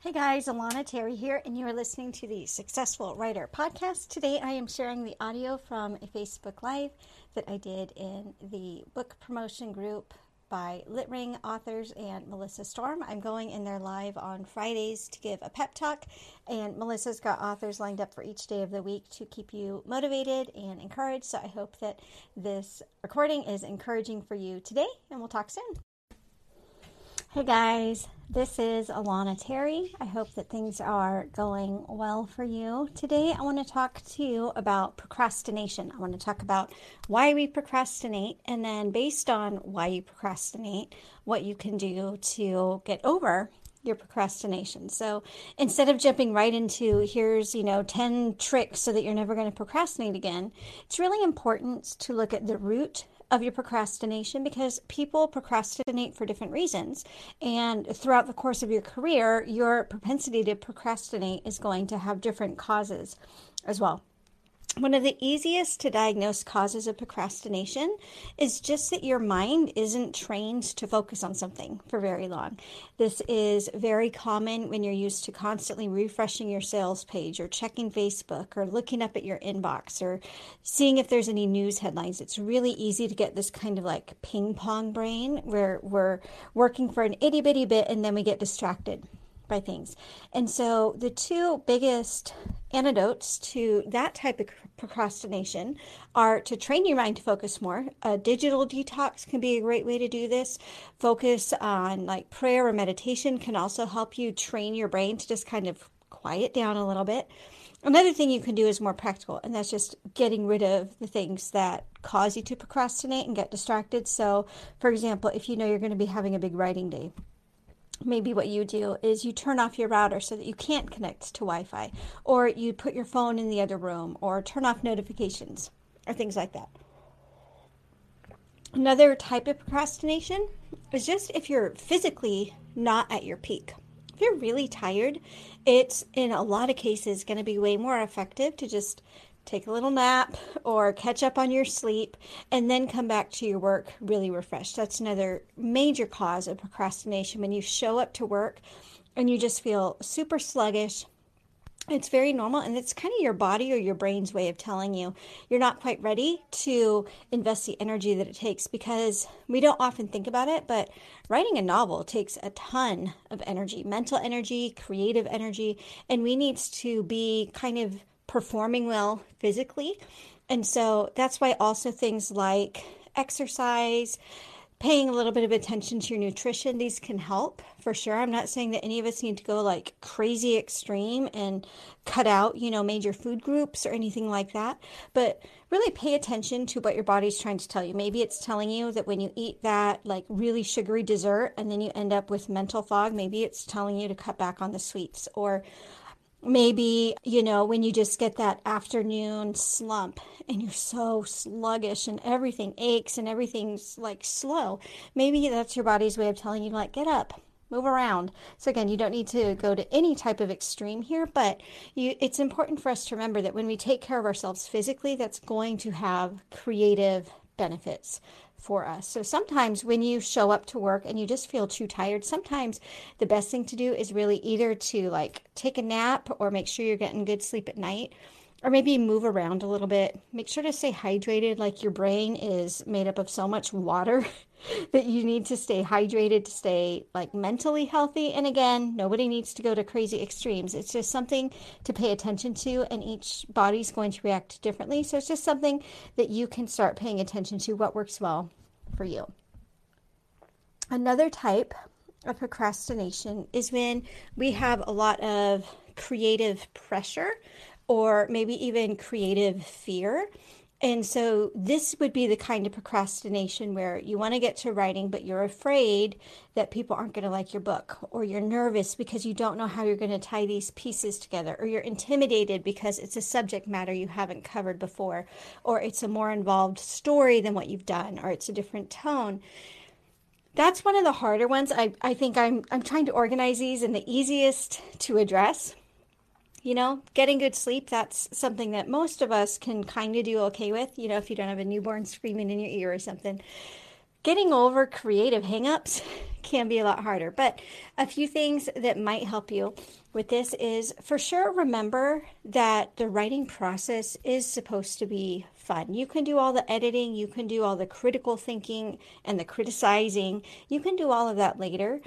Hey guys, Alana Terry here, and you are listening to the Successful Writer podcast. Today I am sharing the audio from a Facebook Live that I did in the book promotion group by Litring authors and Melissa Storm. I'm going in there live on Fridays to give a pep talk, and Melissa's got authors lined up for each day of the week to keep you motivated and encouraged. So I hope that this recording is encouraging for you today, and we'll talk soon. Hey guys, this is Alana Terry. I hope that things are going well for you. Today, I want to talk to you about procrastination. I want to talk about why we procrastinate, and then based on why you procrastinate, what you can do to get over your procrastination. So instead of jumping right into here's, you know, 10 tricks so that you're never going to procrastinate again, it's really important to look at the root of your procrastination because people procrastinate for different reasons. And throughout the course of your career, your propensity to procrastinate is going to have different causes as well. One of the easiest to diagnose causes of procrastination is just that your mind isn't trained to focus on something for very long. This is very common when you're used to constantly refreshing your sales page or checking Facebook or looking up at your inbox or seeing if there's any news headlines. It's really easy to get this kind of like ping pong brain where we're working for an itty bitty bit and then we get distracted by things. And so the two biggest antidotes to that type of procrastination are to train your mind to focus more. A digital detox can be a great way to do this. Focus on like prayer or meditation can also help you train your brain to just kind of quiet down a little bit. Another thing you can do is more practical, and that's just getting rid of the things that cause you to procrastinate and get distracted. So, for example, if you know you're going to be having a big writing day, maybe what you do is you turn off your router so that you can't connect to Wi-Fi, or you put your phone in the other room, or turn off notifications, or things like that. Another type of procrastination is just if you're physically not at your peak. If you're really tired, it's in a lot of cases going to be way more effective to just take a little nap or catch up on your sleep, and then come back to your work really refreshed. That's another major cause of procrastination when you show up to work and you just feel super sluggish. It's very normal, and it's kind of your body or your brain's way of telling you you're not quite ready to invest the energy that it takes because we don't often think about it, but writing a novel takes a ton of energy mental energy, creative energy, and we need to be kind of performing well physically. And so that's why also things like exercise, paying a little bit of attention to your nutrition, these can help for sure. I'm not saying that any of us need to go like crazy extreme and cut out, you know, major food groups or anything like that, but really pay attention to what your body's trying to tell you. Maybe it's telling you that when you eat that like really sugary dessert and then you end up with mental fog, maybe it's telling you to cut back on the sweets or maybe you know when you just get that afternoon slump and you're so sluggish and everything aches and everything's like slow maybe that's your body's way of telling you like get up move around. So again you don't need to go to any type of extreme here but you it's important for us to remember that when we take care of ourselves physically that's going to have creative benefits for us. So sometimes when you show up to work and you just feel too tired, sometimes the best thing to do is really either to like take a nap or make sure you're getting good sleep at night or maybe move around a little bit. Make sure to stay hydrated. Like your brain is made up of so much water that you need to stay hydrated to stay like mentally healthy. And again, nobody needs to go to crazy extremes. It's just something to pay attention to, and each body's going to react differently. So it's just something that you can start paying attention to what works well for you. Another type of procrastination is when we have a lot of creative pressure or maybe even creative fear. And so, this would be the kind of procrastination where you want to get to writing, but you're afraid that people aren't going to like your book, or you're nervous because you don't know how you're going to tie these pieces together, or you're intimidated because it's a subject matter you haven't covered before, or it's a more involved story than what you've done, or it's a different tone. That's one of the harder ones. I, I think I'm, I'm trying to organize these and the easiest to address you know, getting good sleep, that's something that most of us can kind of do okay with, you know, if you don't have a newborn screaming in your ear or something. Getting over creative hangups can be a lot harder. But a few things that might help you with this is for sure remember that the writing process is supposed to be fun. You can do all the editing, you can do all the critical thinking and the criticizing. You can do all of that later.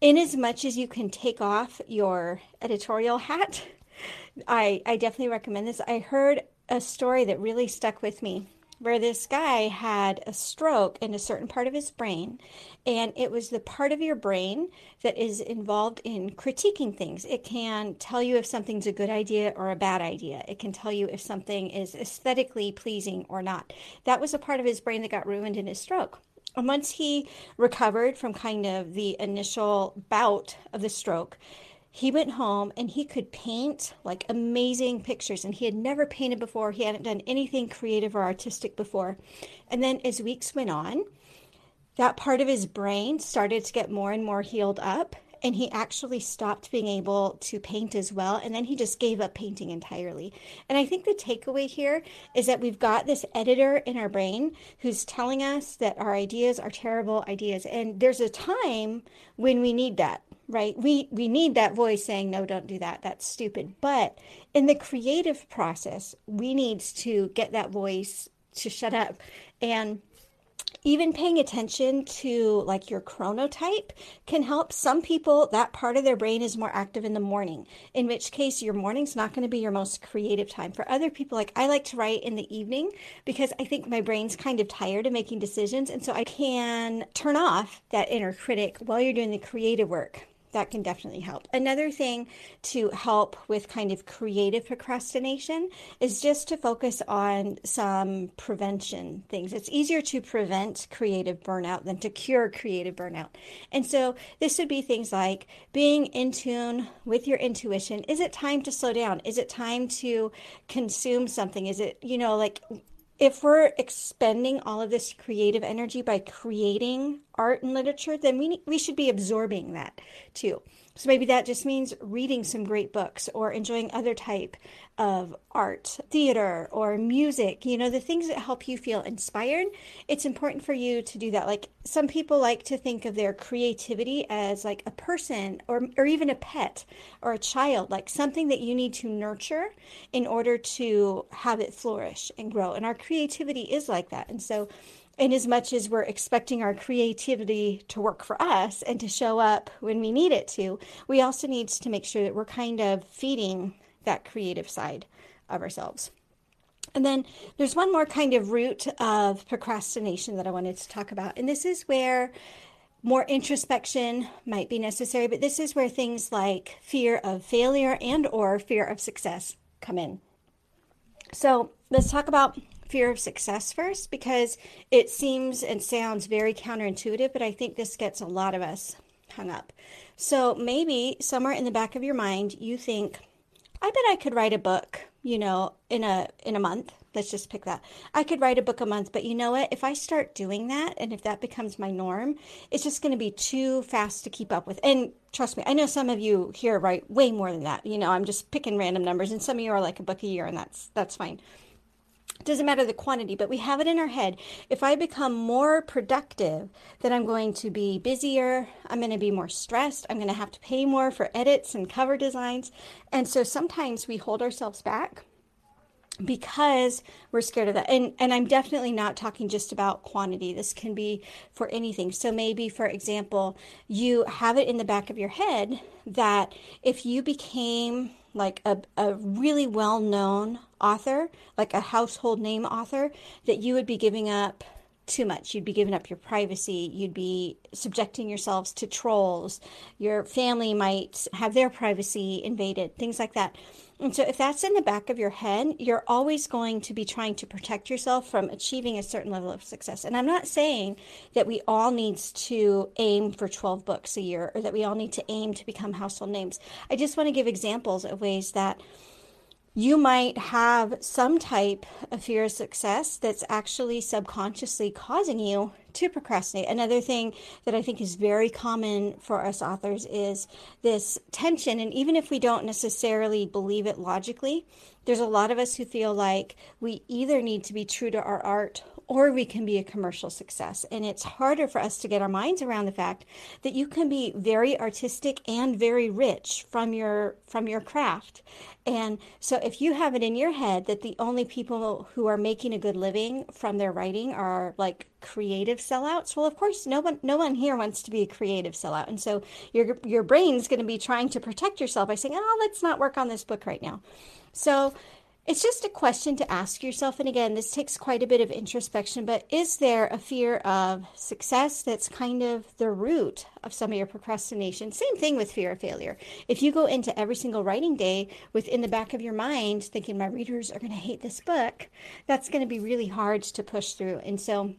In as much as you can take off your editorial hat, I, I definitely recommend this. I heard a story that really stuck with me where this guy had a stroke in a certain part of his brain, and it was the part of your brain that is involved in critiquing things. It can tell you if something's a good idea or a bad idea, it can tell you if something is aesthetically pleasing or not. That was a part of his brain that got ruined in his stroke. And once he recovered from kind of the initial bout of the stroke, he went home and he could paint like amazing pictures. And he had never painted before. He hadn't done anything creative or artistic before. And then as weeks went on that part of his brain started to get more and more healed up and he actually stopped being able to paint as well and then he just gave up painting entirely. And i think the takeaway here is that we've got this editor in our brain who's telling us that our ideas are terrible ideas and there's a time when we need that right? We we need that voice saying no don't do that. That's stupid. But in the creative process we need to get that voice to shut up. And even paying attention to like your chronotype can help some people that part of their brain is more active in the morning in which case your morning's not going to be your most creative time. For other people like i like to write in the evening because i think my brain's kind of tired of making decisions and so i can turn off that inner critic while you're doing the creative work that can definitely help. Another thing to help with kind of creative procrastination is just to focus on some prevention things. It's easier to prevent creative burnout than to cure creative burnout. And so this would be things like being in tune with your intuition. Is it time to slow down? Is it time to consume something? Is it, you know, like if we're expending all of this creative energy by creating art and literature, then we, we should be absorbing that too. So maybe that just means reading some great books or enjoying other type of art, theater, or music, you know, the things that help you feel inspired. It's important for you to do that. Like some people like to think of their creativity as like a person or, or even a pet or a child, like something that you need to nurture in order to have it flourish and grow. And our creativity is like that. And so in as much as we're expecting our creativity to work for us and to show up when we need it to, we also need to make sure that we're kind of feeding that creative side of ourselves. And then there's one more kind of root of procrastination that I wanted to talk about. And this is where more introspection might be necessary, but this is where things like fear of failure and or fear of success come in. So, let's talk about fear of success first because it seems and sounds very counterintuitive, but I think this gets a lot of us hung up. So maybe somewhere in the back of your mind, you think, I bet I could write a book, you know, in a in a month. Let's just pick that. I could write a book a month, but you know what? If I start doing that and if that becomes my norm, it's just going to be too fast to keep up with. And trust me, I know some of you here write way more than that. You know, I'm just picking random numbers and some of you are like a book a year and that's that's fine doesn't matter the quantity, but we have it in our head. If I become more productive, then I'm going to be busier. I'm going to be more stressed. I'm going to have to pay more for edits and cover designs. And so sometimes we hold ourselves back because we're scared of that. And and I'm definitely not talking just about quantity. This can be for anything. So maybe for example, you have it in the back of your head that if you became like a, a really well known author, like a household name author, that you would be giving up too much. You'd be giving up your privacy. You'd be subjecting yourselves to trolls. Your family might have their privacy invaded, things like that. And so, if that's in the back of your head, you're always going to be trying to protect yourself from achieving a certain level of success. And I'm not saying that we all needs to aim for 12 books a year or that we all need to aim to become household names. I just want to give examples of ways that you might have some type of fear of success that's actually subconsciously causing you to procrastinate. Another thing that I think is very common for us authors is this tension. And even if we don't necessarily believe it logically, there's a lot of us who feel like we either need to be true to our art or we can be a commercial success. And it's harder for us to get our minds around the fact that you can be very artistic and very rich from your from your craft. And so if you have it in your head that the only people who are making a good living from their writing are like creative sellouts, well of course no one no one here wants to be a creative sellout. And so your your brain's going to be trying to protect yourself by saying, "Oh, let's not work on this book right now." So it's just a question to ask yourself. And again, this takes quite a bit of introspection, but is there a fear of success that's kind of the root of some of your procrastination? Same thing with fear of failure. If you go into every single writing day with in the back of your mind thinking, my readers are going to hate this book, that's going to be really hard to push through. And so,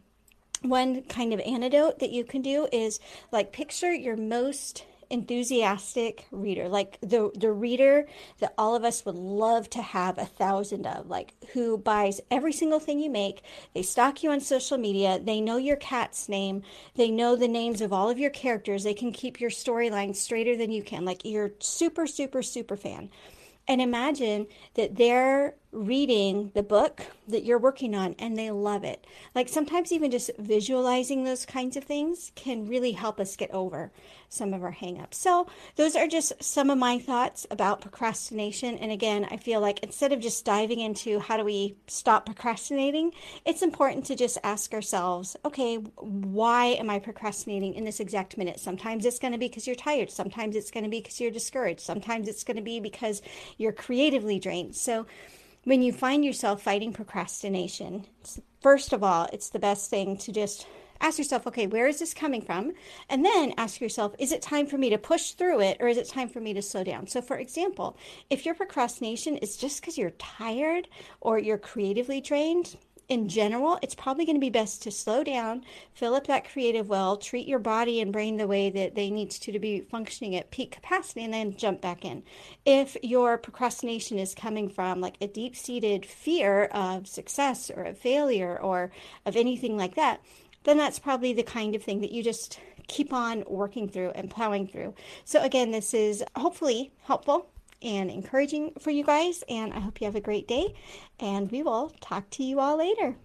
one kind of antidote that you can do is like picture your most enthusiastic reader. Like the the reader that all of us would love to have a thousand of like who buys every single thing you make. They stalk you on social media. They know your cat's name. They know the names of all of your characters. They can keep your storyline straighter than you can. Like you're super super super fan. And imagine that they're reading the book that you're working on and they love it. Like sometimes even just visualizing those kinds of things can really help us get over some of our hangups. So, those are just some of my thoughts about procrastination. And again, I feel like instead of just diving into how do we stop procrastinating, it's important to just ask ourselves, okay, why am I procrastinating in this exact minute? Sometimes it's going to be because you're tired, sometimes it's going to be because you're discouraged, sometimes it's going to be because you're creatively drained. So, when you find yourself fighting procrastination, first of all, it's the best thing to just ask yourself, okay, where is this coming from? And then ask yourself, is it time for me to push through it or is it time for me to slow down? So, for example, if your procrastination is just because you're tired or you're creatively drained, in general, it's probably going to be best to slow down, fill up that creative well, treat your body and brain the way that they need to to be functioning at peak capacity, and then jump back in. If your procrastination is coming from like a deep seated fear of success or of failure or of anything like that, then that's probably the kind of thing that you just keep on working through and plowing through. So, again, this is hopefully helpful and encouraging for you guys. And I hope you have a great day. And we will talk to you all later.